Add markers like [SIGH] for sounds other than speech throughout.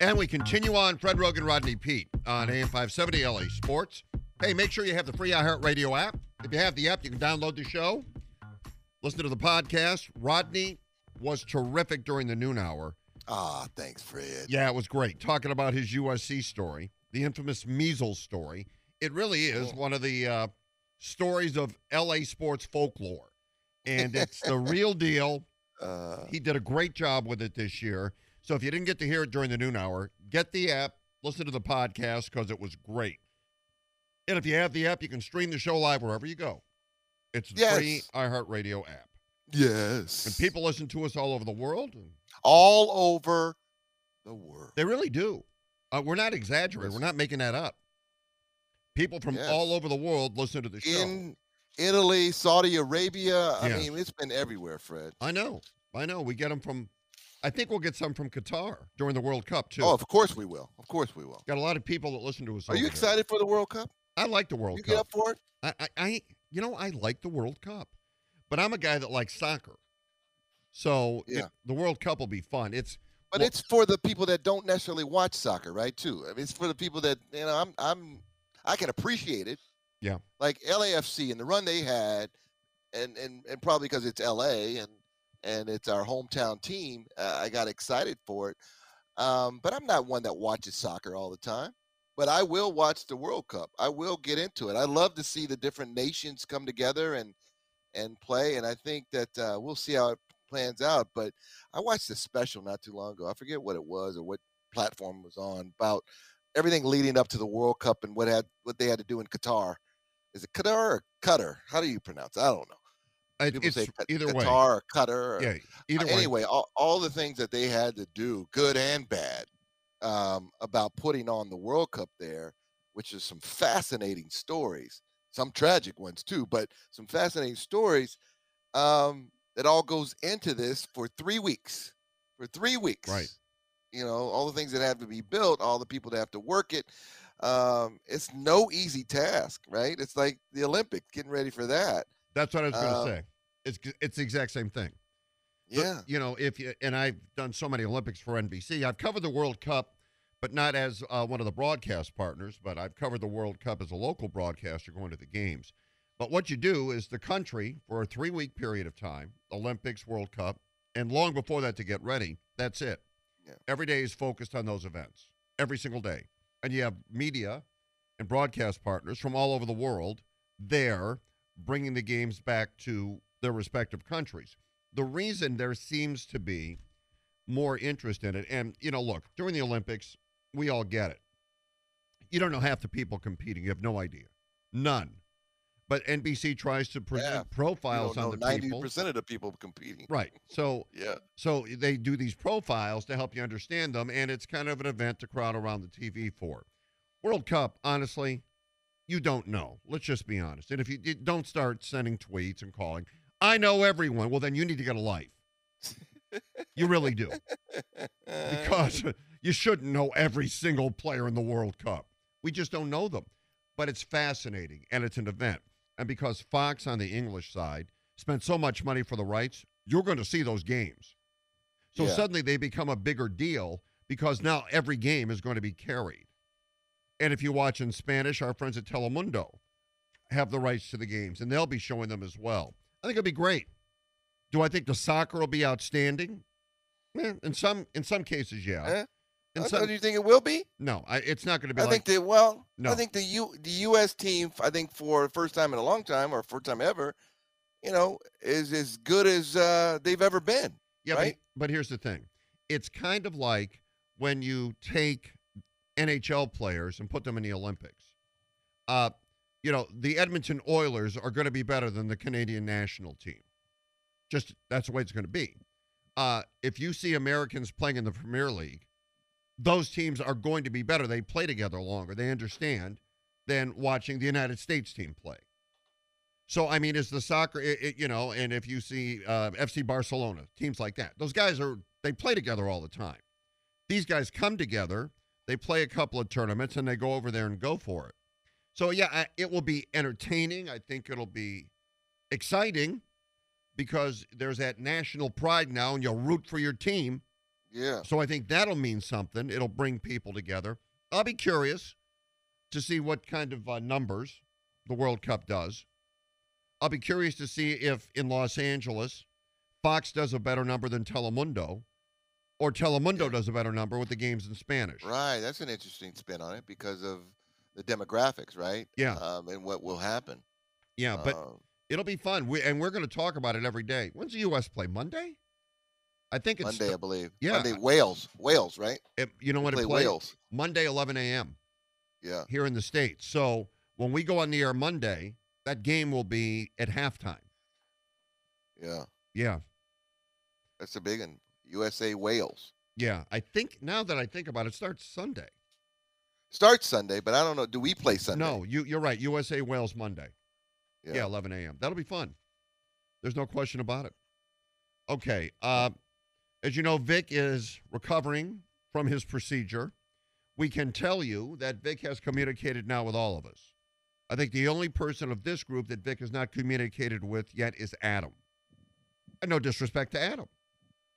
And we continue on Fred Roggin, Rodney Peete on AM 570 LA Sports. Hey, make sure you have the free iHeartRadio app. If you have the app, you can download the show, listen to the podcast. Rodney was terrific during the noon hour. Ah, thanks, Fred. Yeah, it was great. Talking about his USC story, the infamous measles story. It really is one of the uh, stories of LA sports folklore. And it's the [LAUGHS] real deal. Uh, He did a great job with it this year. So if you didn't get to hear it during the noon hour, get the app, listen to the podcast because it was great. And if you have the app, you can stream the show live wherever you go. It's the Yes. free iHeartRadio app. yes. And people listen to us all over the world. All over the world. they really do. Uh, we're not exaggerating. We're not making that up. People from Yes. all over the world listen to the show. In Italy, Saudi Arabia. I Yeah. mean, it's been everywhere, Fred. I know. I know. We get them from, I think we'll get some from Qatar during the World Cup, too. Oh, of course we will. Of course we will. Got a lot of people that listen to us. Are you there. excited for the World Cup? I like the World You Cup. get up for it? I, I, I, you know, I like the World Cup, but I'm a guy that likes soccer. So it- Yeah. the World Cup will be fun. It's But well, it's for the people that don't necessarily watch soccer, right? Too. I mean, it's for the people that you know. I'm. I'm. I can appreciate it. Yeah. Like LAFC and the run they had, and and and probably because it's LA and and it's our hometown team, uh, I got excited for it. Um, but I'm not one that watches soccer all the time. But I will watch the World Cup. I will get into it. I love to see the different nations come together and and play. And I think that uh, we'll see how it plans out. But I watched a special not too long ago. I forget what it was or what platform was on about everything leading up to the World Cup and what had what they had to do in Qatar. Is it Qatar or Qatar? How do you pronounce? it? I don't know. It- People say either Qatar way. or Qatar. Or, Yeah, either way. anyway, all, all the things that they had to do, good and bad, um, about putting on the World Cup there, which is some fascinating stories, some tragic ones too, but some fascinating stories. Um, that all goes into this for three weeks. For three weeks, Right. You know, all the things that have to be built, all the people that have to work it. Um, it's no easy task, right? It's like the Olympics, getting ready for that. That's what I was going to Um, say. It's it's the exact same thing. Yeah. you know, if you and I've done so many Olympics for NBC. I've covered the World Cup, but not as uh, one of the broadcast partners. But I've covered the World Cup as a local broadcaster going to the games. But what you do is the country for a three week period of time, Olympics, World Cup, and long before that to get ready. That's it. Yeah. Every day is focused on those events. Every single day, and you have media and broadcast partners from all over the world there bringing the games back to their respective countries. The reason there seems to be more interest in it, and you know, look, during the Olympics, we all get it. You don't know half the people competing. You have no idea. None. But NBC tries to present Yeah. profiles on the know ninety people. percent of the people competing. Right. So [LAUGHS] Yeah. so they do these profiles to help you understand them, and it's kind of an event to crowd around the TV for. World Cup, honestly, you don't know. Let's just be honest. And if you you don't start sending tweets and calling, I know everyone. Well, then you need to get a life. You really do, because [LAUGHS] you shouldn't know every single player in the World Cup. We just don't know them. But it's fascinating, and it's an event. And because Fox on the English side spent so much money for the rights, you're going to see those games. So Yeah. suddenly they become a bigger deal because now every game is going to be carried. And if you watch in Spanish, our friends at Telemundo have the rights to the games, and they'll be showing them as well. I think it'll be great. Do I think the soccer will be outstanding? Eh, in some in some cases, yeah. Eh? In Uh, some, do you think it will be? no, I, it's not going to be I like think that well, No. I think the U the U.S. team, I think for the first time in a long time or first time ever, you know, is as good as uh, they've ever been. Yeah, right? but, but here's the thing. It's kind of like when you take NHL players and put them in the Olympics. Uh, you know, the Edmonton Oilers are going to be better than the Canadian national team. Just that's the way it's going to be. Uh, if you see Americans playing in the Premier League, those teams are going to be better. They play together longer. They understand than watching the United States team play. So I mean, is the soccer, it, it- you know, and if you see uh, FC Barcelona, teams like that, those guys are they play together all the time. These guys come together, they play a couple of tournaments, and they go over there and go for it. So yeah, I, it will be entertaining. I think it'll be exciting because there's that national pride now, and you'll root for your team. Yeah. So I think that'll mean something. It'll bring people together. I'll be curious to see what kind of uh, numbers the World Cup does. I'll be curious to see if in Los Angeles, Fox does a better number than Telemundo, or Telemundo Yeah. does a better number with the games in Spanish. Right. That's an interesting spin on it because of the demographics, right? Yeah. Um, and what will happen. Yeah, but Um, it'll be fun. We, and we're going to talk about it every day. When's the U.S. play? Monday? I think it's Monday, I believe. yeah. Monday, Wales. Wales, right? it- you know when Play it plays? Wales. Monday, 11 a.m. Yeah. here in the States. So when we go on the air Monday, that game will be at halftime. Yeah. Yeah. That's a big one. USA Wales. Yeah. I think now that I think about it, it starts Sunday. Starts Sunday, but I don't know. Do we play Sunday? No, you, you're right. USA Wales Monday. Yeah. 11 a.m. That'll be fun. There's no question about it. Okay. Uh, as you know, Vic is recovering from his procedure. We can tell you that Vic has communicated now with all of us. I think the only person of this group that Vic has not communicated with yet is Adam. And no disrespect to Adam.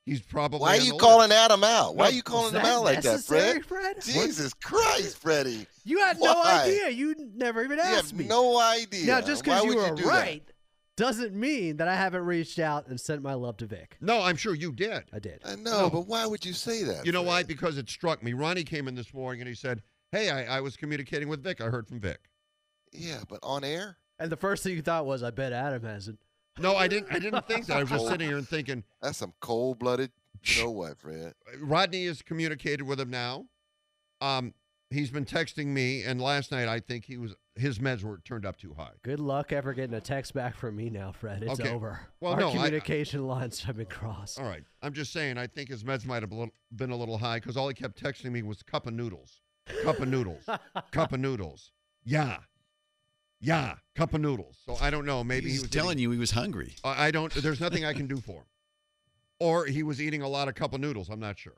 He's probably. Why are you the calling Adam out? Why No, are you calling him out like that, Fred? Fred? Jesus Christ, Freddie. You had no idea. You never even You asked have me. no idea. now, just because you would were do that? right doesn't mean that I haven't reached out and sent my love to Vic. No, I'm sure you did. I did. I know, but why would you say that? You know why? Because it struck me. Ronnie came in this morning and he said, Hey, I, I was communicating with Vic. I heard from Vic. Yeah, but on air? And the first thing you thought was, I bet Adam hasn't. No, I didn't I didn't think that. I was just sitting here and thinking, [LAUGHS] That's some cold blooded. You know what, Fred? Rodney has communicated with him now. Um, he's been texting me, and last night I think he was his meds were turned up too high. Good luck ever getting a text back from me now, Fred. It's Okay. over. Well, Our no, I- communication lines have been crossed. All right, I'm just saying. I think his meds might have been- been a little high because all he kept texting me was cup of noodles, cup of noodles, [LAUGHS] cup of noodles. Yeah, yeah, cup of noodles. So I don't know. Maybe he was telling eating- you he was hungry. I I don't. There's nothing I can do for him. Or he was eating a lot of cup of noodles. I'm not sure.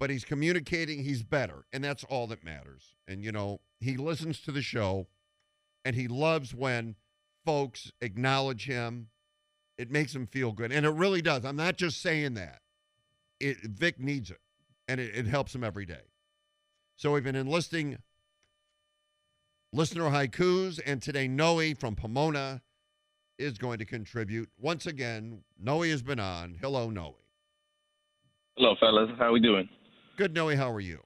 But he's communicating. He's better, and that's all that matters. And you know, he listens to the show, and he loves when folks acknowledge him. It makes him feel good, and it really does. I'm not just saying that. It Vic needs it, and it, it helps him every day. So we've been enlisting listener haikus, and today Noe from Pomona is going to contribute. Once again, Noe has been on. Hello, Noe. Hello, fellas. How we doing? Good, Noe. How are you?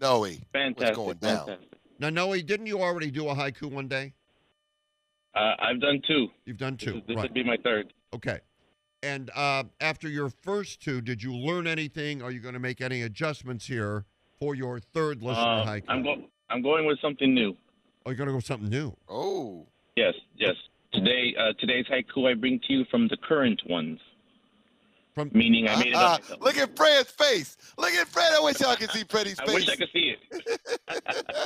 Noe. Fantastic. what's going down? fantastic. Now, Noe, didn't you already do a haiku one day? Uh, I've done two. You've done This, two. is- this right. would be my third. Okay. And uh, after your first two, did you learn anything? Are you going to make any adjustments here for your third listener Uh, haiku? I'm go- I'm going with something new. Are you going to go with something new? Oh. Yes, yes. Today, uh, today's haiku I bring to you from the current ones. From Meaning, I made it Ah, up. myself. look at Fred's face. Look at Fred. I wish y'all could see Freddie's I face. wish I could see it. [LAUGHS]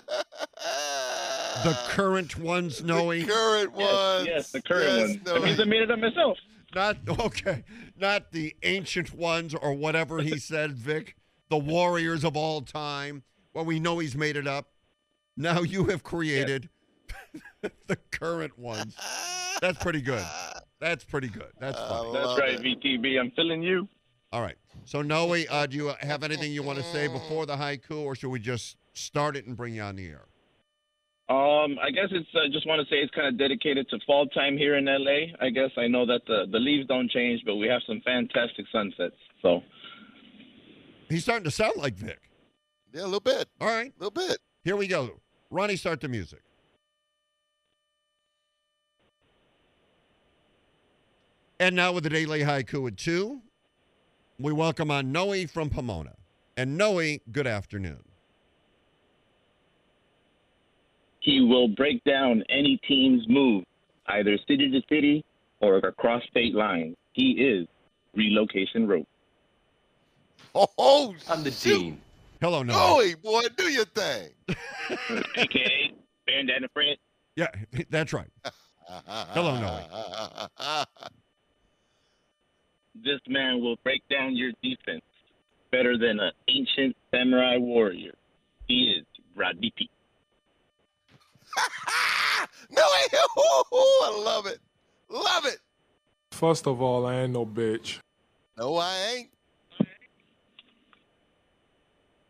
the current ones, Noe. The current Yes, ones. yes, the current Yes, ones. That means I made it up myself. Not okay, not the ancient ones or whatever he said, Vic. The warriors of all time. Well, we know he's made it up. Now you have created [LAUGHS] the current ones. That's pretty good. That's pretty good. That's I funny. That's right, it. VTB. I'm feeling you. All right. So Noe, uh, do you have anything you want to say before the haiku, or should we just start it and bring you on the air? Um, I guess it's uh, just want to say it's kind of dedicated to fall time here in LA. I guess I know that the the leaves don't change, but we have some fantastic sunsets. So He's starting to sound like Vic. Yeah, a little bit. All right, A little bit. here we go. Ronnie, start the music. And now with the Daily Haiku at 2, we welcome on Noe from Pomona. And Noe, good afternoon. He will break down any team's move, either city to city or across state lines. He is Relocation Rope. Oh, I'm the shoot. dean. Hello, Noe. Joey, oh, boy, do your thing. [LAUGHS] AKA Bandana Fred. Yeah, [LAUGHS] that's right. Hello, Noah. [LAUGHS] This man will break down your defense better than an ancient samurai warrior. He is Rodney P. no, I love it. Love it. First of all, I ain't no bitch. No, I ain't.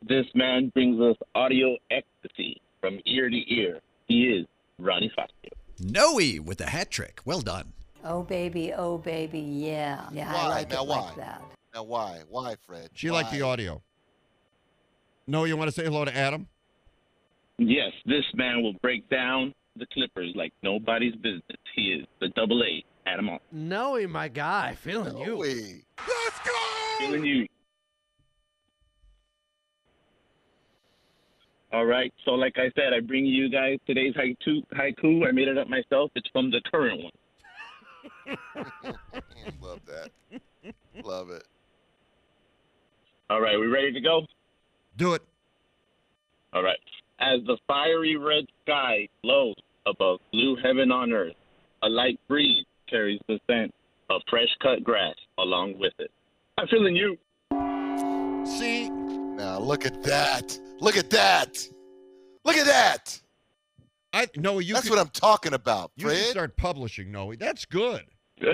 This man brings us audio ecstasy from ear to ear. He is Ronnie Fazio. Noe with the hat trick. Well done. Oh baby, oh baby, yeah, yeah, I Why? like Now it why? like that. Now, why? Why, Fred? She liked the audio. No, you want to say hello to Adam? Yes, this man will break down the Clippers like nobody's business. He is the double A, Adam Alt. Noe, my guy, feeling you. Joey. Feeling you. All right. So, like I said, I bring you guys today's haiku. Haiku. I made it up myself. It's from the current one. [LAUGHS] Love that. Love it. All right. We ready to go? Do it. All right. As the fiery red sky glows above blue heaven on earth, a light breeze carries the scent of fresh cut grass along with it. I'm feeling you. See, Now, look at that. Look at that. Look at that. I no, you. That's could, what I'm talking about, You should Fred. start publishing, Noe. That's good. [LAUGHS]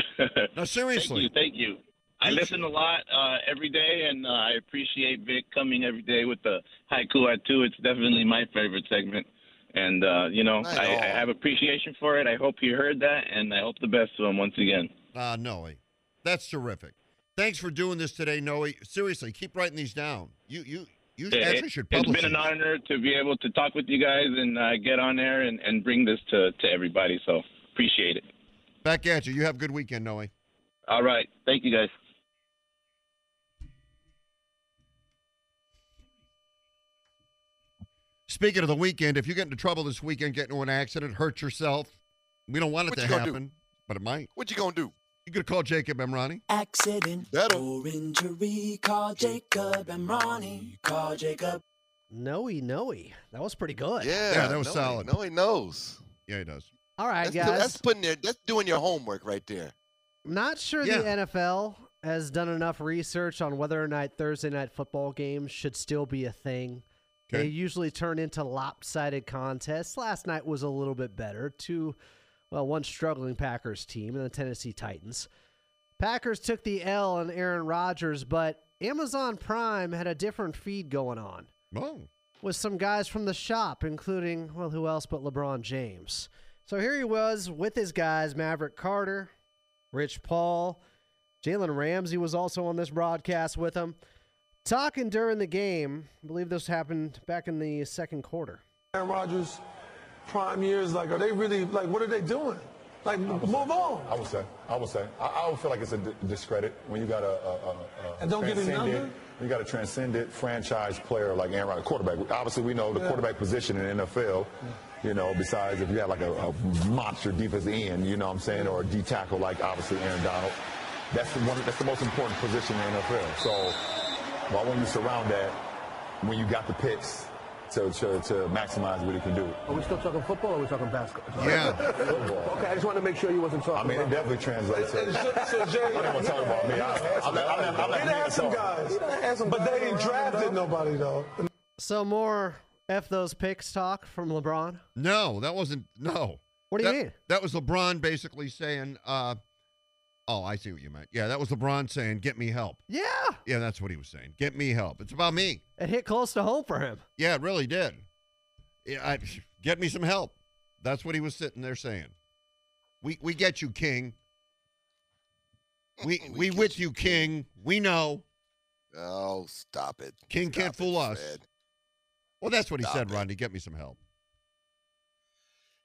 No, seriously. Thank you. Thank you. I You listen a lot uh, every day, and uh, I appreciate Vic coming every day with the haiku at two. It's definitely my favorite segment, and uh, you know I, I have appreciation for it. I hope you heard that, and I hope the best to him once again. Uh, Noe. That's terrific. Thanks for doing this today, Noe. Seriously, keep writing these down. You you you Yeah, it, should has publish been an honor to be able to talk with you guys and uh, get on there and, and bring this to, to everybody. So appreciate it. Back at you. You have a good weekend, Noe. All right. Thank you, guys. Speaking of the weekend, if you get into trouble this weekend, get into an accident, hurt yourself, we don't want it What to you gonna do? happen, but it might. What you gonna do? You could call Jacob Emrani. Accident Better. or injury, call Jacob Emrani. Call Jacob. Noe, Noe. That was pretty good. Yeah, Yeah, that was no, solid. No, he knows. Yeah, he does. All right, That's, guys. that's putting there. That's doing your homework right there. Not sure Yeah. the NFL has done enough research on whether or not Thursday night football games should still be a thing. Okay. They usually turn into lopsided contests. Last night was a little bit better. Two, well, one struggling Packers team and the Tennessee Titans. Packers took the L on Aaron Rodgers, but Amazon Prime had a different feed going on Oh, with some guys from the shop, including, well, who else but LeBron James. So here he was with his guys Maverick Carter, Rich Paul, Jalen Ramsey was also on this broadcast with him. Talking during the game, I believe this happened back in the second quarter. Aaron Rodgers, prime years, like, are they really, like, what are they doing? Like, move on. I would say. I would say. I, I would feel like it's a discredit when you got a, a, a, a And don't get his transcendent- number? You got a transcendent franchise player like Aaron Rodgers, quarterback. Obviously, we know the Yeah. quarterback position in the NFL. You know, besides if you have like a, a monster defensive end, you know what I'm saying, or a D tackle like obviously Aaron Donald. That's the one. That's the most important position in the NFL. So, why wouldn't you surround that when you got the picks to, to, to maximize what he can do? Are we still talking football or are we talking basketball? Yeah. Football. [LAUGHS] Okay, I just wanted to make sure you wasn't talking I talking mean, it about definitely translates. To, So, so Jay, I don't want to talk about me. I, I'm, He had some guys, but they ain't drafted nobody though. So more F those picks talk from LeBron. no, that wasn't. No. What do you That- mean? That was LeBron basically saying, uh, oh, I see what you meant. Yeah, that was LeBron saying, get me help. Yeah. Yeah, that's what he was saying. Get me help. It's about me. It hit close to home for him. Yeah, it really did. Yeah, I, [SIGHS] get me some help. That's what he was sitting there saying. We we get you, King. We [LAUGHS] we, with you, King. We know. Oh, stop it. King can't it, fool us. Fred. Well, that's what he said, it. Rodney. Get me some help.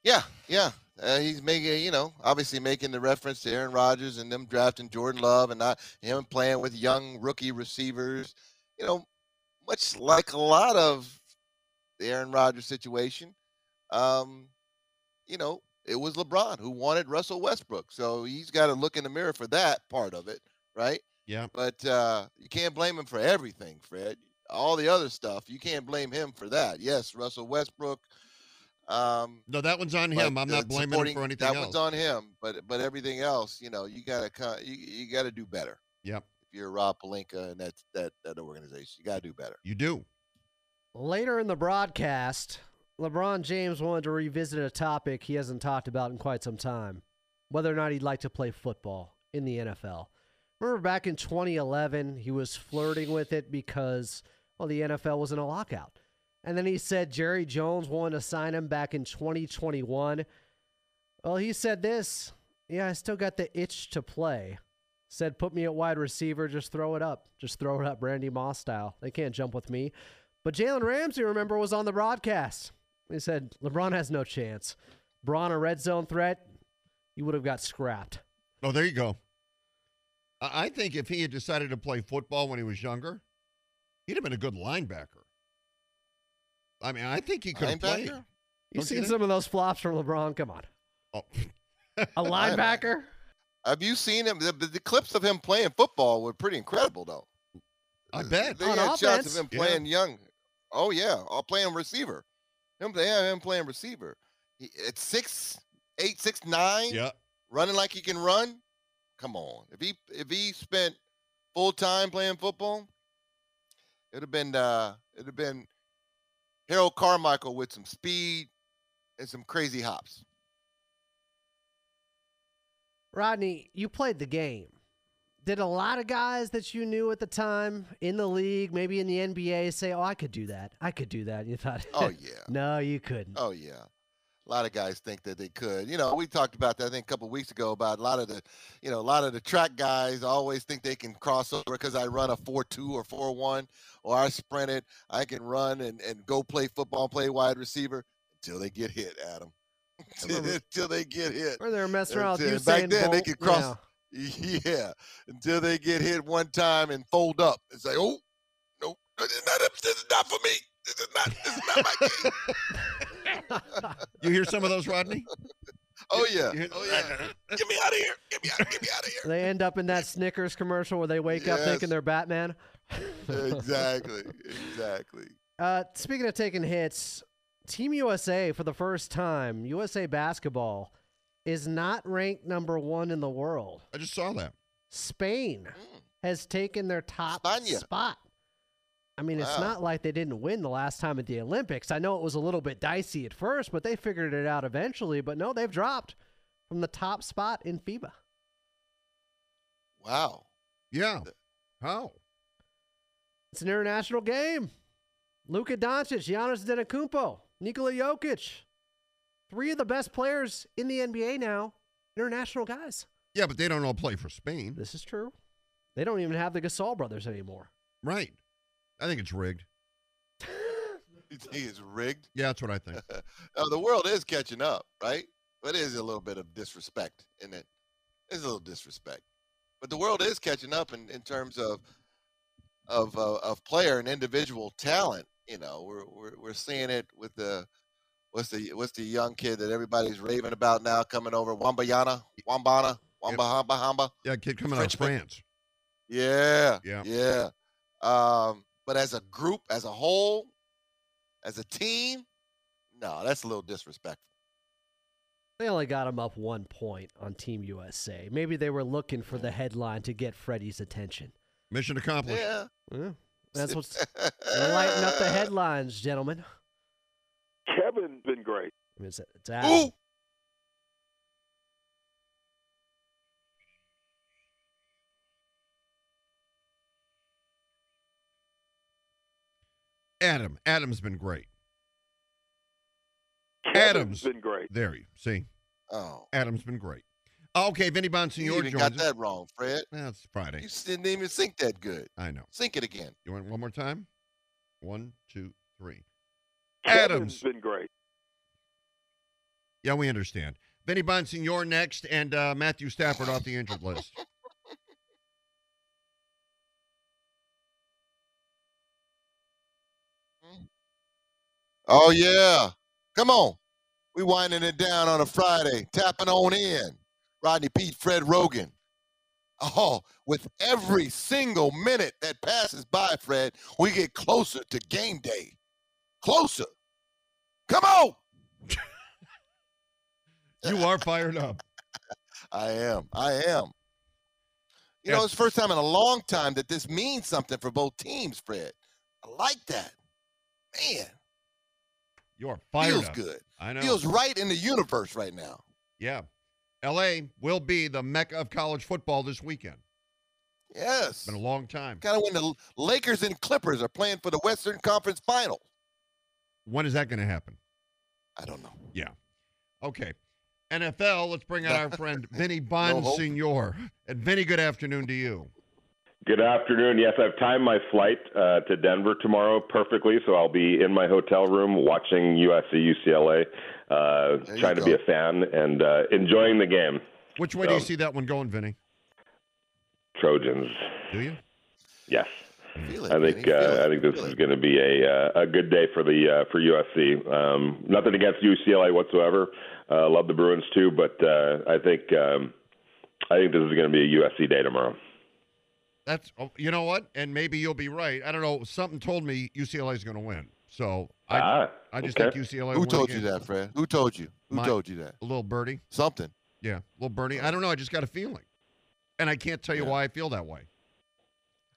Yeah, yeah. Uh, he's making, you know, obviously making the reference to Aaron Rodgers and them drafting Jordan Love and not him playing with young rookie receivers. You know, much like a lot of the Aaron Rodgers situation. Um, you know, it was LeBron who wanted Russell Westbrook, so he's got to look in the mirror for that part of it, right? Yeah. But uh, you can't blame him for everything, Fred. All the other stuff, you can't blame him for that. Yes, Russell Westbrook. Um, No, that one's on him. I'm not blaming him for anything That else. one's on him, but but everything else, you know, you gotta you, you gotta do better. Yep. If you're Rob Pelinka and that that that organization, you gotta do better. You do. Later in the broadcast, LeBron James wanted to revisit a topic he hasn't talked about in quite some time whether or not he'd like to play football in the NFL. Remember back in 2011, he was flirting with it because, well, the NFL was in a lockout. And then he said Jerry Jones wanted to sign him back in 2021. Well, he said this Yeah, I still got the itch to play. Said, put me at wide receiver, just throw it up. Just throw it up, Randy Moss style. They can't jump with me. But Jalen Ramsey, remember, was on the broadcast. He said, LeBron has no chance. Bron, a red zone threat, you would have got scrapped. Oh, there you go. I I think if he had decided to play football when he was younger, he'd have been a good linebacker. I mean, I think he could have played. You've Don't seen think? some of those flops from LeBron. Come on. Oh. A [LAUGHS] linebacker? Have you seen him? The, the clips of him playing football were pretty incredible, though. I bet. They On had shots of him Yeah. playing young. Oh yeah, all playing receiver. Him, they have him playing receiver. He, at six, eight, six, nine, Yeah. running like he can run. Come on, if he if he spent full time playing football, it'd have been uh, it'd have been Harold Carmichael with some speed and some crazy hops. Rodney, you played the game. Did a lot of guys that you knew at the time in the league, maybe in the NBA, say, "Oh, I could do that. I could do that." [LAUGHS] You thought, Oh yeah. [LAUGHS] no, you couldn't." Oh yeah. A lot of guys think that they could. You know, we talked about that I think a couple weeks ago about a lot of the, you know, a lot of the track guys always think they can cross over because I run a four two or four one or I sprinted. I can run and, and go play football, play wide receiver until they get hit, Adam. [LAUGHS] until they get hit. Or they're messing around Until- back then they could cross know. [LAUGHS] yeah. Until they get hit one time and fold up and say, Oh, no, this is not, this is not for me. This is not this is not my [LAUGHS] game. You hear some of those, Rodney? Oh yeah. Hear- Oh yeah. Get me out of here. Get me out. Get me out of here. They end up in that Snickers commercial where they wake up thinking they're Batman. exactly. Exactly. Uh, speaking of taking hits, Team USA for the first time, USA basketball is not ranked number one in the world. I just saw that. Spain has taken their top España. spot. I mean, it's Wow. not like they didn't win the last time at the Olympics. I know it was a little bit dicey at first, but they figured it out eventually. But no, they've dropped from the top spot in FIBA. Wow. Yeah. How? It's an international game. Luka Doncic, Giannis Antetokounmpo, Nikola Jokic, three of the best players in the NBA now, international guys. Yeah, but they don't all play for Spain. This is true. They don't even have the Gasol brothers anymore. Right. I think it's rigged. You think it's rigged? Yeah, that's what I think. [LAUGHS] The world is catching up, right? But it is a little bit of disrespect in it. It's a little disrespect. But the world is catching up in, in terms of of uh, of player and individual talent. You know, we're, we're we're seeing it with the what's the what's the young kid that everybody's raving about now coming over Wambayana, Wambana, Wamba Hamba Hamba. Yeah, kid coming out of Frenchman. France. Yeah. Yeah. Yeah. Um, but as a group, as a whole, as a team, no, that's a little disrespectful. They only got him up one point on Team USA. Maybe they were looking for the headline to get Freddie's attention. Mission accomplished. Yeah. Yeah, that's what's [LAUGHS] lighting up the headlines, gentlemen. Kevin's been great. I mean, it's, it's Adam. Adam. Adam's been great. Kevin's Adams been great. There you see. Oh. Adam's been great. Okay, Vinny You Bonsignore even joins got us. that wrong, Fred. That's Friday. You didn't even sync that good. I know. Sync it again. You want it one more time? One, two, three. Kevin's Adams. been great. Yeah, we understand. Vinny Bonsignore next, and uh, Matthew Stafford off the injured list. Oh yeah. Come on. We winding it down on a Friday, tapping on in. Rodney Peete, Fred Roggin. Oh, with every single minute that passes by, Fred, we get closer to game day. Closer. Come on. [LAUGHS] You are fired up. [LAUGHS] I am. I am. You know, it's the first time in a long time that this means something for both teams, Fred. I like that. Man, You're fired feels up. good. I know. Feels right in the universe right now. Yeah. L.A. will be the mecca of college football this weekend. Yes. It's been a long time. Kind of when the Lakers and Clippers are playing for the Western Conference Final. When is that going to happen? I don't know. Yeah. Okay. NFL, let's bring out our friend [LAUGHS] Vinny. Bonsignore. And Vinny, good afternoon to you. Good afternoon. Yes, I've timed my flight uh, to Denver tomorrow perfectly, so I'll be in my hotel room watching USC UCLA, uh, trying to be a fan and uh, enjoying the game. Which way do you see that one going, Vinny? Trojans? Do you? Yes. Feel it, I think feel uh, I think this feel is going to be a uh, a good day for the uh, for USC. Um, nothing against UCLA whatsoever. Uh, love the Bruins too, but uh, I think um, I think this is going to be a USC day tomorrow. That's oh, you know what, and maybe you'll be right. I don't know. Something told me UCLA is going to win, so I Ah, I just okay. think UCLA. Who win told the you that, Fred? Who told you? Who My- told you that? A little birdie. Something. Yeah, little birdie. I don't know. I just got a feeling, and I can't tell you Yeah. why I feel that way.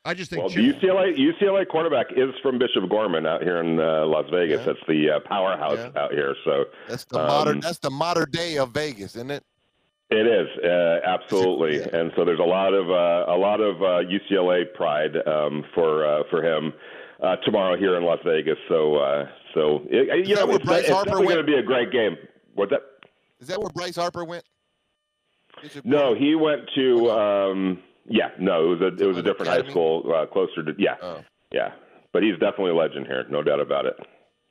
I just think Well, Chip- the UCLA UCLA quarterback is from Bishop Gorman out here in uh, Las Vegas. Yeah. That's the uh, powerhouse Yeah. out here. So That's the Um, modern. That's the modern day of Vegas, isn't it? It is uh, absolutely, [LAUGHS] Yeah. and so there's a lot of uh, a lot of uh, UCLA pride um, for uh, for him uh, tomorrow here in Las Vegas. So uh, so it, you know it's, Bryce it's definitely going to be a great game. What's that? Is that where Bryce Harper went? No, he went to. Um, yeah, no, it was a it was a different high school uh, closer to. Yeah, Oh. yeah, but he's definitely a legend here, no doubt about it.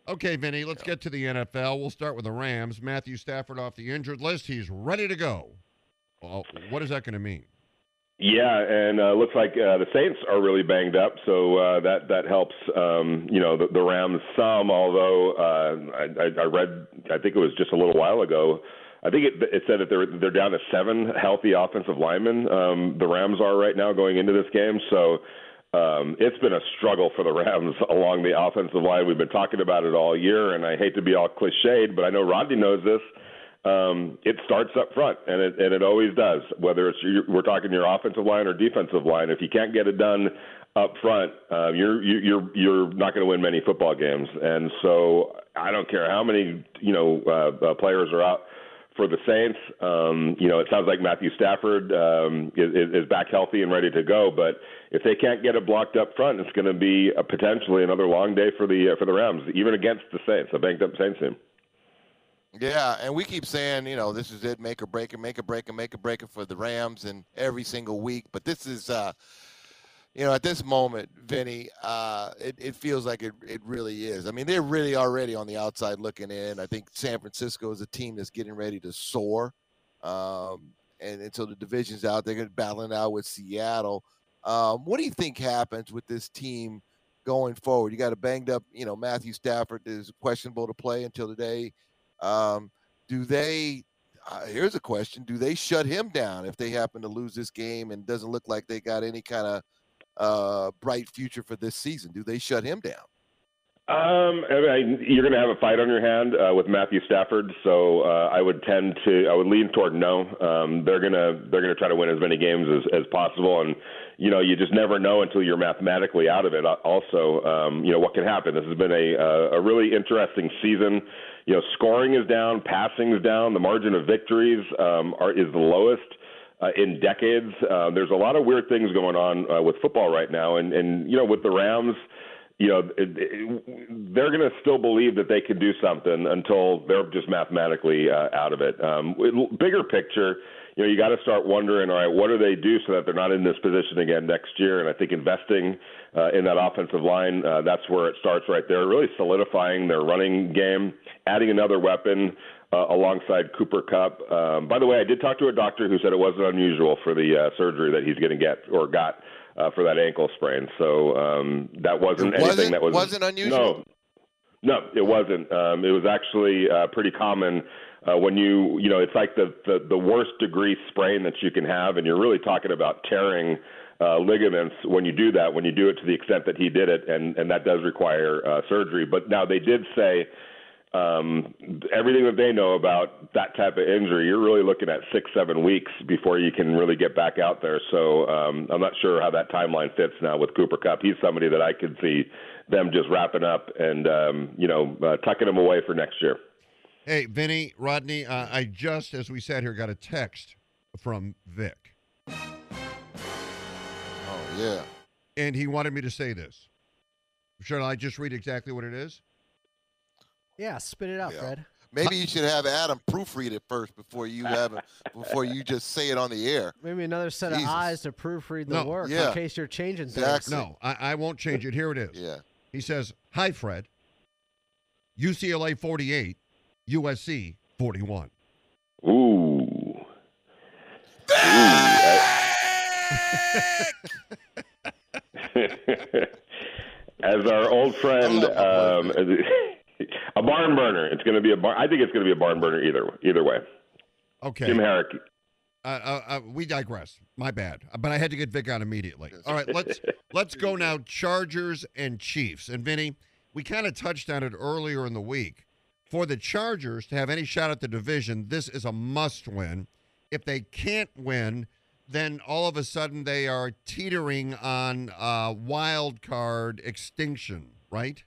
Okay, Vinny, let's get to the NFL. We'll start with the Rams. Matthew Stafford off the injured list. He's ready to go. Well, what is that going to mean? Yeah, and uh, looks like uh, the Saints are really banged up, so uh, that that helps. Um, you know, the, the Rams some. Although uh, I, I I read, I think it was just a little while ago. I think it, it said that they're they're down to seven healthy offensive linemen. Um, the Rams are right now going into this game, so um, it's been a struggle for the Rams [LAUGHS] along the offensive line. We've been talking about it all year, and I hate to be all cliched, but I know Rodney knows this um, it starts up front, and it and it always does. Whether it's your, we're talking your offensive line or defensive line, if you can't get it done up front, uh, you're you- you're you're not going to win many football games. And so I don't care how many you know uh, uh, players are out for the Saints. Um, you know, it sounds like Matthew Stafford um, is, is back healthy and ready to go, but if they can't get it blocked up front, it's going to be a, potentially another long day for the uh, for the Rams, even against the Saints, a banked up Saints team. Yeah, and we keep saying, you know, this is it, make or break it, make or break it, make or break it for the Rams, and every single week. But this is, uh, you know, at this moment, Vinny, uh, it, it feels like it, it really is. I mean, they're really already on the outside looking in. I think San Francisco is a team that's getting ready to soar. Um, and, and so the division's out. They're going to battle it out with Seattle. Um, what do you think happens with this team going forward? You got a banged up, you know, Matthew Stafford is questionable to play until today. Um, do they? Uh, here's a question: Do they shut him down if they happen to lose this game and doesn't look like they got any kind of uh, bright future for this season? Do they shut him down? Um, I mean, you're going to have a fight on your hand uh, with Matthew Stafford, so uh, I would tend to, I would lean toward no. Um, they're gonna, they're gonna try to win as many games as, as possible, and you know, you just never know until you're mathematically out of it. Uh, Also, um, you know, what can happen. This has been a, uh, a really interesting season. You know, scoring is down, passing is down, the margin of victories um, are is the lowest uh, in decades. Uh, there's a lot of weird things going on uh, with football right now, and and you know, with the Rams you know, it, it, they're going to still believe that they can do something until they're just mathematically uh, out of it. Um, bigger picture, you know, you got to start wondering, all right, what do they do so that they're not in this position again next year? And I think investing uh, in that offensive line, uh, that's where it starts right there. Really solidifying their running game, adding another weapon. Uh, alongside Cooper Kupp. Um, by the way, I did talk to a doctor who said it wasn't unusual for the uh, surgery that he's going to get or got uh, for that ankle sprain. So um, that wasn't, anything wasn't- that was wasn't unusual? No, no, it wasn't. Um, it was actually uh, pretty common. Uh, when you, you know, it's like the, the the worst degree sprain that you can have, and you're really talking about tearing uh, ligaments when you do that. When you do it to the extent that he did it, and and that does require uh, surgery. But now they did say um, everything that they know about that type of injury, you're really looking at six, seven weeks before you can really get back out there. So um, I'm not sure how that timeline fits now with Cooper Kupp. He's somebody that I could see them just wrapping up and um, you know uh, tucking him away for next year. Hey, Vinny, Rodney, uh, I just, as we sat here, got a text from Vic. Oh, yeah. And he wanted me to say this. Should I just read exactly what it is? Yeah, spit it out, Yeah. Fred. Maybe you should have Adam proofread it first before you have it, before you just say it on the air. Maybe another set Jesus. of eyes to proofread the No. work Yeah. in case you're changing things. Exactly. No, I, I won't change it. Here it is. Yeah. He says, Hi, Fred. UCLA 48, USC 41. Ooh. Ooh, [LAUGHS] As our old friend, um, [LAUGHS] a barn burner. It's going to be a barn. I think it's going to be a barn burner either either way. Okay. Jim Herrick. Uh, uh, uh, we digress. My bad. But I had to get Vic on immediately. All right, let's [LAUGHS] let's go now. Chargers and Chiefs. And Vinny, we kind of touched on it earlier in the week. For the Chargers to have any shot at the division, this is a must-win. If they can't win, then all of a sudden they are teetering on uh, wild card extinction, right?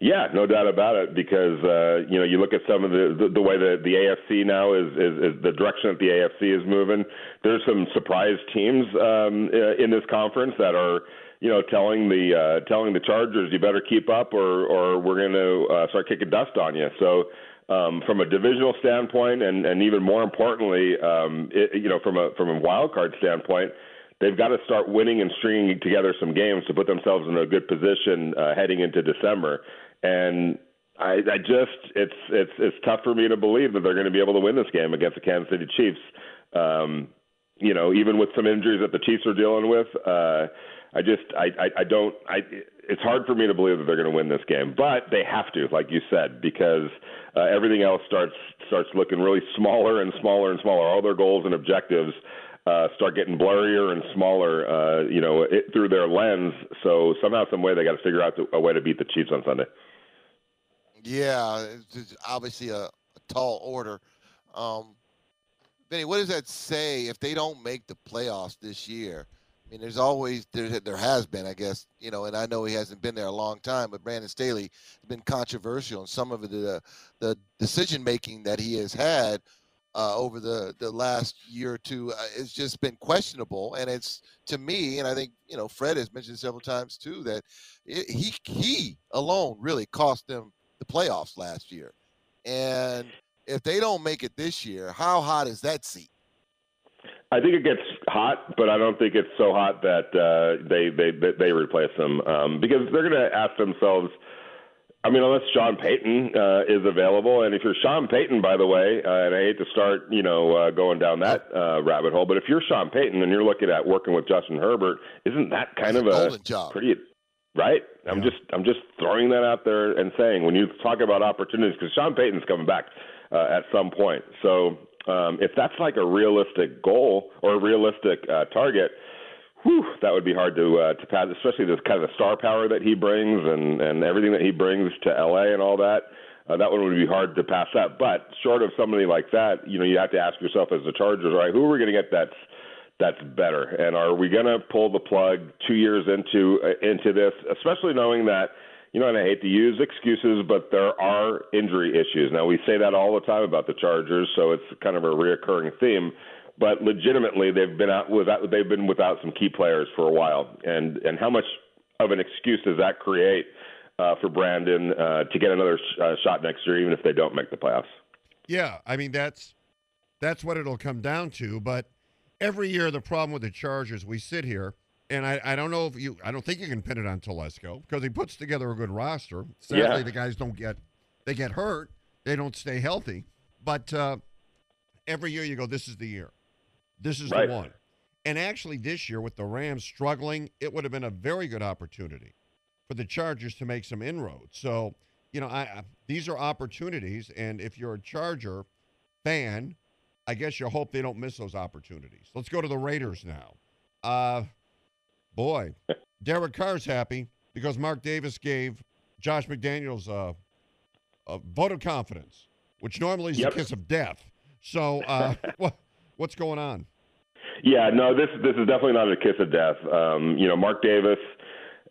Yeah, no doubt about it. Because uh, you know, you look at some of the the, the way the the AFC now is, is is the direction that the AFC is moving. There's some surprise teams um, in this conference that are you know telling the uh, telling the Chargers you better keep up or or we're going to uh, start kicking dust on you. So. Um, from a divisional standpoint, and, and even more importantly, um, it, you know, from a from a wild card standpoint, they've got to start winning and stringing together some games to put themselves in a good position uh, heading into December. And I, I just it's it's it's tough for me to believe that they're going to be able to win this game against the Kansas City Chiefs. Um, you know, even with some injuries that the Chiefs are dealing with, uh, I just I, I I don't I. It's hard for me to believe that they're going to win this game, but they have to, like you said, because uh, everything else starts starts looking really smaller and smaller and smaller. All their goals and objectives uh, start getting blurrier and smaller, uh, you know, it, through their lens. So somehow, some way, they got to figure out a way to beat the Chiefs on Sunday. Yeah, it's obviously a, a tall order. Um, Vinny, what does that say if they don't make the playoffs this year? I mean, there's always there there has been, I guess, you know, and I know he hasn't been there a long time, but Brandon Staley has been controversial in some of the the decision making that he has had uh, over the the last year or two. Uh, it's just been questionable, and it's to me, and I think you know Fred has mentioned several times too that it, he he alone really cost them the playoffs last year, and if they don't make it this year, how hot is that seat? I think it gets hot, but I don't think it's so hot that uh, they they they- replace them um, because they're going to ask themselves. I mean, unless Sean Payton uh, is available, and if you're Sean Payton, by the way, uh, and I hate to start, you know, uh, going down that uh, rabbit hole, but if you're Sean Payton and you're looking at working with Justin Herbert, isn't that kind of a golden job. pretty right? I'm just I'm just throwing that out there and saying when you talk about opportunities, because Sean Payton's coming back uh, at some point, so um, if that's like a realistic goal or a realistic uh, target, whew, that would be hard to uh, to pass, especially this kind of the star power that he brings and and everything that he brings to LA and all that. Uh, that one would be hard to pass up. But short of somebody like that, you know, you have to ask yourself as the Chargers, all right, who are we going to get that's that's better, and are we going to pull the plug two years into uh, into this, especially knowing that. You know, and I hate to use excuses, but there are injury issues. Now we say that all the time about the Chargers, so it's kind of a reoccurring theme but legitimately they've been out without they've been without some key players for a while and and how much of an excuse does that create uh, for Brandon uh, to get another sh- uh, shot next year, even if they don't make the playoffs? Yeah, I mean that's that's what it'll come down to. But every year, the problem with the Chargers, we sit here, and I, I don't know if you, I don't think you can pin it on Telesco because he puts together a good roster. Sadly, Yeah. the guys don't get they get hurt, they don't stay healthy. But uh, every year you go, this is the year, this is Right. the one. And actually, this year with the Rams struggling, it would have been a very good opportunity for the Chargers to make some inroads. So, you know, I, I these are opportunities, and if you're a Charger fan, I guess you hope they don't miss those opportunities. Let's go to the Raiders now. Uh, boy, [LAUGHS] Derek Carr's happy because Mark Davis gave Josh McDaniels uh, a vote of confidence, which normally is Yep. a kiss of death. So, uh, [LAUGHS] what, what's going on? Yeah, no, this this is definitely not a kiss of death. Um, you know, Mark Davis,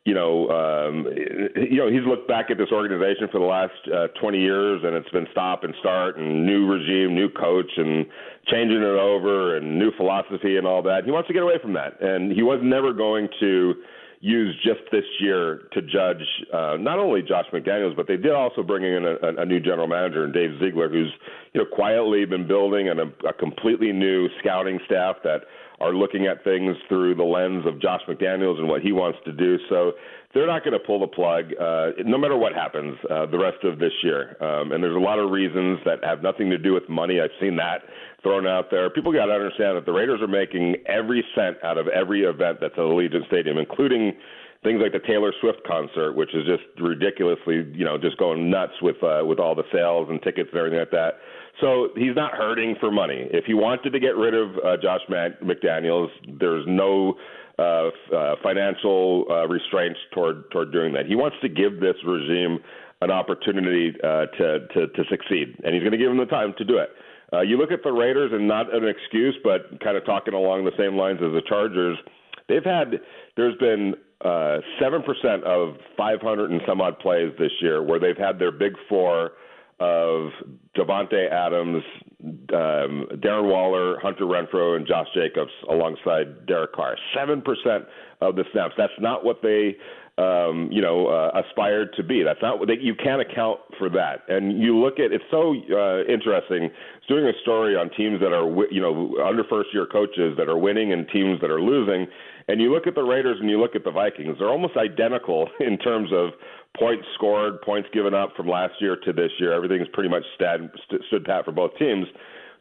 you know, um, you know, he's looked back at this organization for the last uh, 20 years, and it's been stop and start, and new regime, new coach, and changing it over, and new philosophy, and all that. He wants to get away from that, and he was never going to use just this year to judge uh, not only Josh McDaniels, but they did also bring in a, a, new general manager, and Dave Ziegler, who's you know quietly been building an, a completely new scouting staff that are looking at things through the lens of Josh McDaniels and what he wants to do. So they're not going to pull the plug, uh, no matter what happens uh, the rest of this year. Um, and there's a lot of reasons that have nothing to do with money. I've seen that thrown out there. People got to understand that the Raiders are making every cent out of every event that's at Allegiant Stadium, including things like the Taylor Swift concert, which is just ridiculously, you know, just going nuts with uh, with all the sales and tickets and everything like that. So he's not hurting for money. If he wanted to get rid of uh, Josh McDaniels, there's no uh, uh, financial uh, restraints toward toward doing that. He wants to give this regime an opportunity uh, to, to to succeed, and he's going to give them the time to do it. Uh, you look at the Raiders, and not an excuse, but kind of talking along the same lines as the Chargers. They've had there's been uh, seven percent of 500 and some odd plays this year where they've had their big four of Davante Adams, um, Darren Waller, Hunter Renfrow, and Josh Jacobs alongside Derek Carr. Seven percent of the snaps. That's not what they, um, you know, uh, aspired to be. That's not what they, you can't account for that. And you look at it's so uh, interesting. It's doing a story on teams that are, you know, under first year coaches that are winning and teams that are losing. And you look at the Raiders and you look at the Vikings. They're almost identical [LAUGHS] in terms of points scored, points given up from last year to this year. Everything's pretty much stand, st- stood pat for both teams.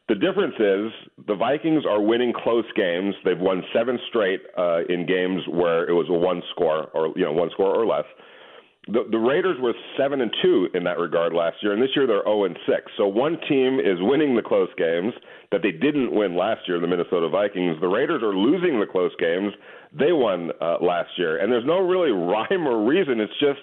The difference is the Vikings are winning close games. They've won seven straight uh, in games where it was a one score or you know one score or less. The, the Raiders were seven and two in that regard last year, and this year they're zero and six. So one team is winning the close games that they didn't win last year. The Minnesota Vikings. The Raiders are losing the close games they won uh, last year, and there's no really [LAUGHS] rhyme or reason. It's just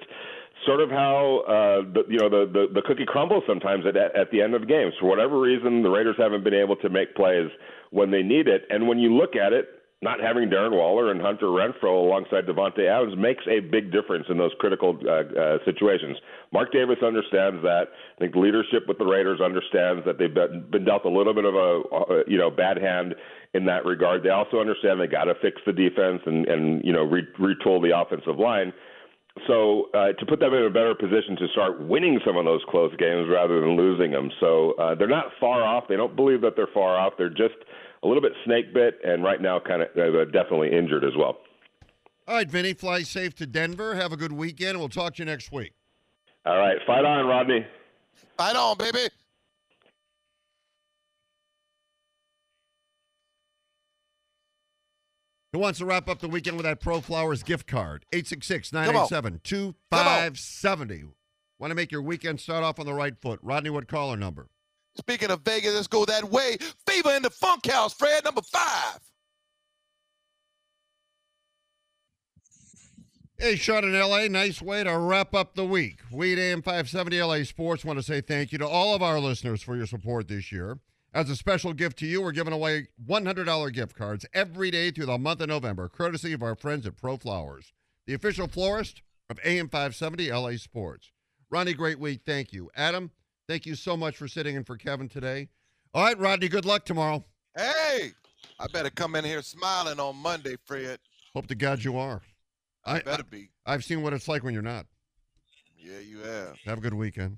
sort of how uh, the, you know the, the the cookie crumbles sometimes at at the end of games. For whatever reason, the Raiders haven't been able to make plays when they need it, and when you look at it. Not having Darren Waller and Hunter Renfrow alongside Davante Adams makes a big difference in those critical uh, uh, situations. Mark Davis understands that. I think leadership with the Raiders understands that they've been, been dealt a little bit of a uh, you know bad hand in that regard. They also understand they got to fix the defense and and you know re- retool the offensive line. So uh, to put them in a better position to start winning some of those close games rather than losing them. So uh, they're not far off. They don't believe that they're far off. They're just a little bit snake bit, and right now kind of uh, definitely injured as well. All right, Vinny, fly safe to Denver. Have a good weekend, and we'll talk to you next week. All right, fight on, Rodney. Fight on, baby. Who wants to wrap up the weekend with that Pro Flowers gift card? 866 987 2570. Want to make your weekend start off on the right foot? Rodney, what caller number? Speaking of Vegas, let's go that way. Fever in the Funk House, Fred, number five. Hey, Sean in LA, nice way to wrap up the week. We at AM 570 LA Sports want to say thank you to all of our listeners for your support this year. As a special gift to you, we're giving away $100 gift cards every day through the month of November, courtesy of our friends at Pro Flowers, the official florist of AM 570 LA Sports. Ronnie, great week. Thank you. Adam, thank you so much for sitting in for Kevin today. All right, Rodney, good luck tomorrow. Hey, I better come in here smiling on Monday, Fred. Hope to God you are. I, better be. I've seen what it's like when you're not. Yeah, you have. Have a good weekend.